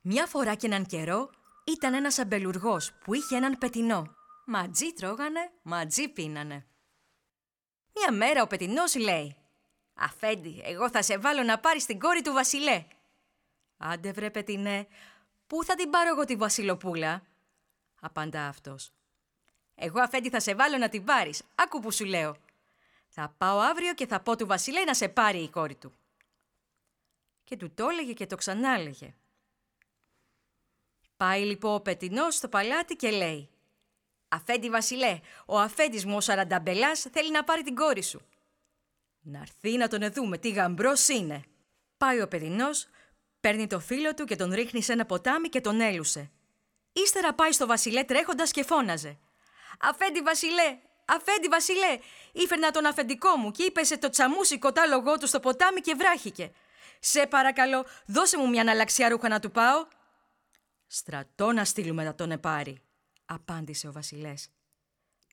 Μια φορά και έναν καιρό ήταν ένας αμπελουργός που είχε έναν πετινό. Ματζί τρώγανε, ματζί πίνανε. Μια μέρα ο πετινός λέει «Αφέντη, εγώ θα σε βάλω να πάρεις την κόρη του βασιλέ». «Άντε βρε πετινέ, πού θα την πάρω εγώ τη βασιλοπούλα» απαντά αυτός. «Εγώ αφέντη θα σε βάλω να την πάρεις, άκου που σου λέω. Θα πάω αύριο και θα πω του βασιλέ να σε πάρει η κόρη του». Και του το έλεγε και το ξανάλεγε. Πάει λοιπόν ο πετινός στο παλάτι και λέει «Αφέντη Βασιλέ, ο αφέντης μου ο Σαρανταμπελάς θέλει να πάρει την κόρη σου». «Να έρθει να τον δούμε, τι γαμπρός είναι». Πάει ο πετινός, παίρνει το φίλο του και τον ρίχνει σε ένα ποτάμι και τον έλουσε. Ύστερα πάει στο Βασιλέ τρέχοντας και φώναζε «Αφέντη Βασιλέ, αφέντη Βασιλέ, ήφερνα τον αφεντικό μου και ήπεσε το τσαμούσι κοτάλογό του στο ποτάμι και βράχηκε. Σε παρακαλώ, δώσε μου μια αναλλαξιά ρούχα να του πάω». «Στρατό να στείλουμε να τον επάρει», απάντησε ο βασιλές.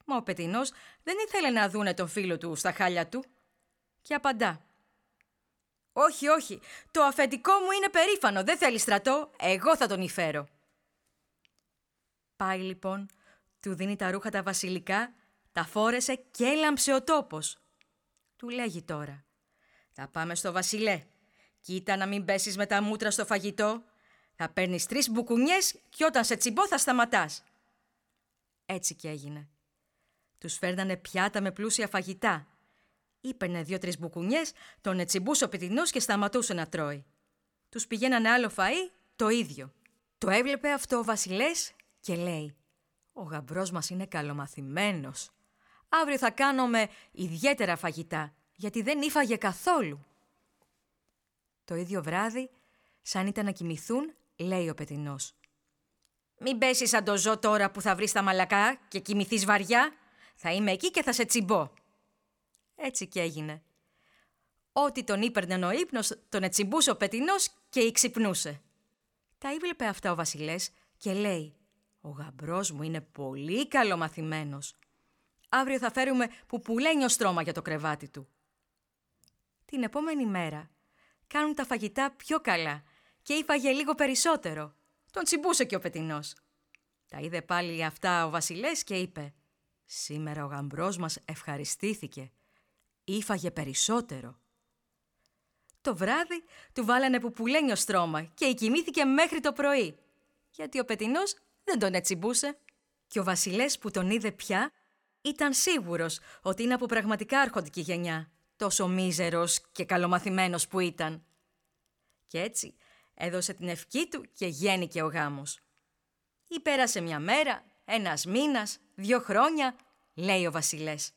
Μα ο πετινός δεν ήθελε να δούνε τον φίλο του στα χάλια του. Και απαντά. «Όχι, όχι, το αφεντικό μου είναι περήφανο, δεν θέλει στρατό, εγώ θα τον υφέρω». Πάει λοιπόν, του δίνει τα ρούχα τα βασιλικά, τα φόρεσε και έλαμψε ο τόπος. Του λέγει τώρα. «Θα πάμε στο βασιλέ. Κοίτα να μην πέσεις με τα μούτρα στο φαγητό. Θα παίρνεις τρεις μπουκουνιές και όταν σε τσιμπώ θα σταματάς. Έτσι και έγινε. Τους φέρνανε πιάτα με πλούσια φαγητά. Ήπαιρνε δύο-τρει μπουκουνιές, τον ετσιμπούσε ο πιτινό και σταματούσε να τρώει. Τους πηγαίνανε άλλο φαΐ, το ίδιο. Το έβλεπε αυτό ο Βασιλές και λέει: Ο γαμπρός μας είναι καλομαθημένος. Αύριο θα κάνουμε ιδιαίτερα φαγητά, γιατί δεν ήφαγε καθόλου. Το ίδιο βράδυ, σαν ήταν να κοιμηθούν, λέει ο πετινός. «Μην πέσεις σαν το ζω τώρα που θα βρεις τα μαλακά και κοιμηθείς βαριά. Θα είμαι εκεί και θα σε τσιμπώ». Έτσι και έγινε. Ό,τι τον ύπερνε ο ύπνος, τον ετσιμπούσε ο πετινός και ξυπνούσε. Τα ήβλεπε αυτά ο βασιλές και λέει «Ο γαμπρός μου είναι πολύ καλομαθημένος. Αύριο θα φέρουμε που πουλένιο στρώμα για το κρεβάτι του». Την επόμενη μέρα κάνουν τα φαγητά πιο καλά και ήφαγε λίγο περισσότερο. Τον τσιμπούσε και ο πετινός. Τα είδε πάλι αυτά ο βασιλές και είπε «Σήμερα ο γαμπρός μας ευχαριστήθηκε. Ήφαγε περισσότερο». Το βράδυ του βάλανε πουπουλένιο στρώμα και κοιμήθηκε μέχρι το πρωί, γιατί ο πετινός δεν τον ετσιμπούσε. Και ο βασιλές που τον είδε πια ήταν σίγουρος ότι είναι από πραγματικά αρχοντική γενιά τόσο μίζερος και καλομαθημένος που ήταν. Και έτσι έδωσε την ευχή του και γέννηκε ο γάμος. Ή πέρασε μια μέρα, ένας μήνας, δύο χρόνια, λέει ο βασιλές.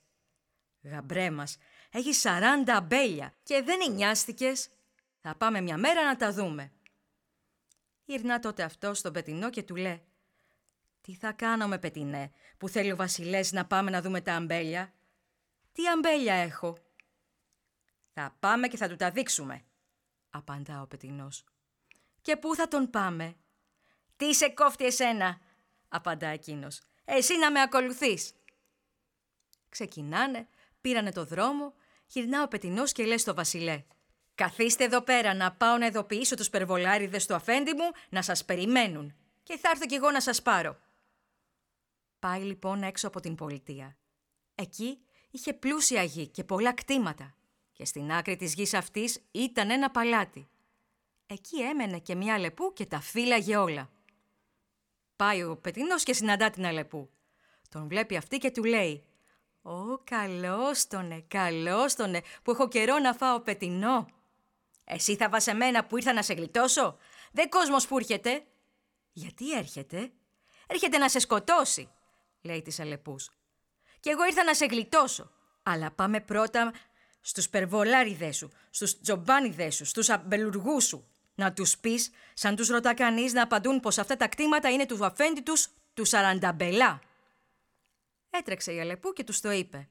«Γαμπρέ μας, έχει σαράντα αμπέλια και δεν νοιάστηκες. Θα πάμε μια μέρα να τα δούμε». Ήρνα τότε αυτός στον πετινό και του λέει «Τι θα κάνουμε πετινέ που θέλει ο βασιλές να πάμε να δούμε τα αμπέλια». «Τι αμπέλια έχω» «Θα πάμε και θα του τα δείξουμε», απαντά ο πετινός. «Και πού θα τον πάμε» «Τι σε κόφτει εσένα» απαντά εκείνος. «Εσύ να με ακολουθείς» Ξεκινάνε, πήρανε το δρόμο, γυρνά ο πετινός και λέει στο βασιλέ «Καθίστε εδώ πέρα να πάω να ειδοποιήσω τους περβολάριδες του αφέντη μου να σας περιμένουν και θα έρθω κι εγώ να σας πάρω». Πάει λοιπόν έξω από την πολιτεία. Εκεί είχε πλούσια γη και πολλά κτήματα και στην άκρη της γης αυτής ήταν ένα παλάτι. Εκεί έμενε και μια αλεπού και τα φύλαγε όλα. Πάει ο πετινός και συναντά την αλεπού. Τον βλέπει αυτή και του λέει «Ω, καλώς τονε, καλώς τονε, που έχω καιρό να φάω πετινό». «Εσύ θα βάσαι μένα που ήρθα να σε γλιτώσω. Δεν κόσμος που έρχεται». «Γιατί έρχεται» «Έρχεται να σε σκοτώσει», λέει της αλεπούς. «Κι εγώ ήρθα να σε γλιτώσω. Αλλά πάμε πρώτα στους περβολάριδες σου, στους τζομπάνιδες σου, στους αμπελουργούς σου. Να τους πεις, σαν τους ρωτά κανείς να απαντούν πως αυτά τα κτήματα είναι του αφέντη τους, του Σαρανταμπελά. Έτρεξε η Αλεπού και τους το είπε.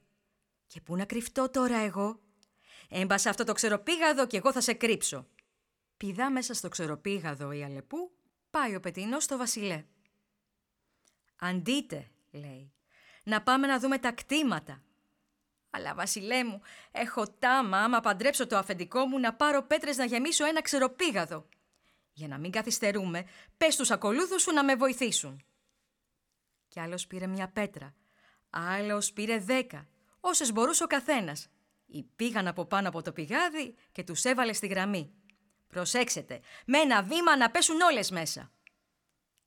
Και πού να κρυφτώ τώρα εγώ; Έμπασα αυτό το ξεροπήγαδο και εγώ θα σε κρύψω. Πηδά μέσα στο ξεροπήγαδο η Αλεπού, πάει ο πετίνος στο βασιλέ. Αντίτε, λέει, να πάμε να δούμε τα κτήματα. Αλλά βασιλέ μου, έχω τάμα άμα παντρέψω το αφεντικό μου να πάρω πέτρες να γεμίσω ένα ξεροπήγαδο. Για να μην καθυστερούμε, πες τους ακολούθους σου να με βοηθήσουν. Κι άλλος πήρε μια πέτρα, άλλος πήρε δέκα, όσες μπορούσε ο καθένας. Ή πήγαν από πάνω από το πηγάδι και τους έβαλε στη γραμμή. Προσέξετε, με ένα βήμα να πέσουν όλες μέσα.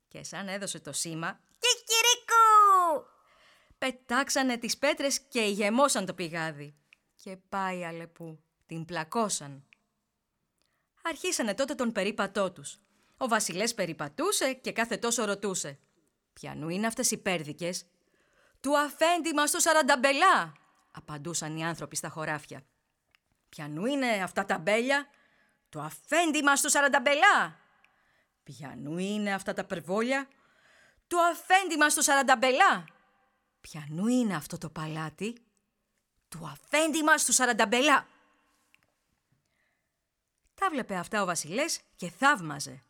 Και σαν έδωσε το σήμα «Κικυρίκου!» Πετάξανε τις πέτρες και ηγεμόσαν το πηγάδι. Και πάει αλεπού, την πλακώσαν. Αρχίσανε τότε τον περίπατό τους. Ο βασιλές περιπατούσε και κάθε τόσο ρωτούσε. «Ποιανού είναι αυτές οι πέρδικες» «Του αφέντη μας το Σαρανταμπελά», απαντούσαν οι άνθρωποι στα χωράφια. «Ποιανού είναι αυτά τα μπέλια» «Το αφέντη μας το Σαρανταμπελά». «Ποιανού είναι αυτά τα περβόλια» «Το αφέντη μας το Σαρανταμπελά». «Ποιανού είναι αυτό το παλάτι» «Του αφέντη μας του Σαρανταμπελά». Τα βλέπε αυτά ο βασιλές και θαύμαζε.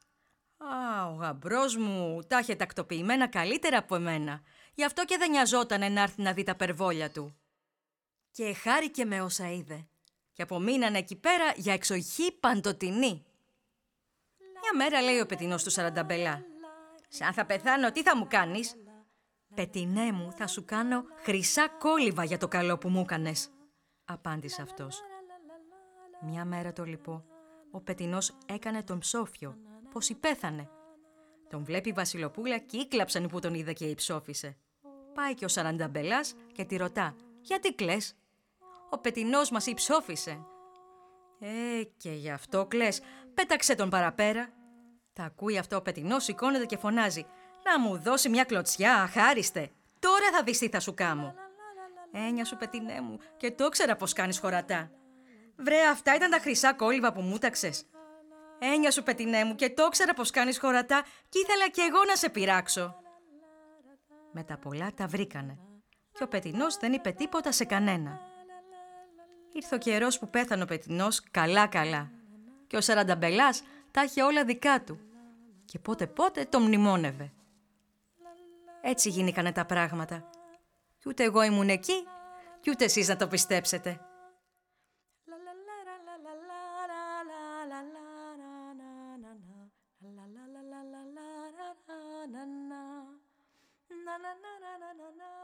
«Α, ο γαμπρός μου τα είχε τακτοποιημένα καλύτερα από εμένα. Γι' αυτό και δεν νοιαζόταν να έρθει να δει τα περβόλια του». Και χάρηκε με όσα είδε. Και απομείνανε εκεί πέρα για εξοχή παντοτινή. Μια μέρα λέει ο πετινός του Σαρανταμπελά. «Σαν θα πεθάνω, τι θα μου κάνεις» «Πετινέ μου, θα σου κάνω χρυσά κόλληβα για το καλό που μου έκανες», απάντησε αυτός. Μια μέρα το λοιπόν, ο πετινός έκανε τον ψόφιο, πως υπέθανε. Τον βλέπει η Βασιλοπούλα και ήκλαψαν που τον είδε και υψόφισε. Πάει και ο Σαρανταμπελάς και τη ρωτά «Γιατί κλαις» «Ο πετινός μας ψόφησε». «Ε, και γι' αυτό κλαις, πέταξε τον παραπέρα». Τα ακούει αυτό ο πετινός, σηκώνεται και φωνάζει «Να μου δώσει μια κλωτσιά, αχάριστε, τώρα θα δεις τι θα σου κάμω». «Έννοια σου πετινέ μου και το ξέρα πως κάνεις χωρατά». «Βρε, αυτά ήταν τα χρυσά κόλλυβα που μου ταξες. Έννοια σου πετινέ μου και το ξέρα πως κάνεις χωρατά και ήθελα κι εγώ να σε πειράξω. Με τα πολλά τα βρήκανε και ο πετινός δεν είπε τίποτα σε κανένα. Ήρθε ο καιρός που πέθανε ο πετινός καλά καλά και ο Σαρανταμπελάς τα είχε όλα δικά του και πότε πότε το μνημόνευε. Έτσι γίνηκανε τα πράγματα. Κι ούτε εγώ ήμουν εκεί, κι ούτε εσείς να το πιστέψετε. na na na na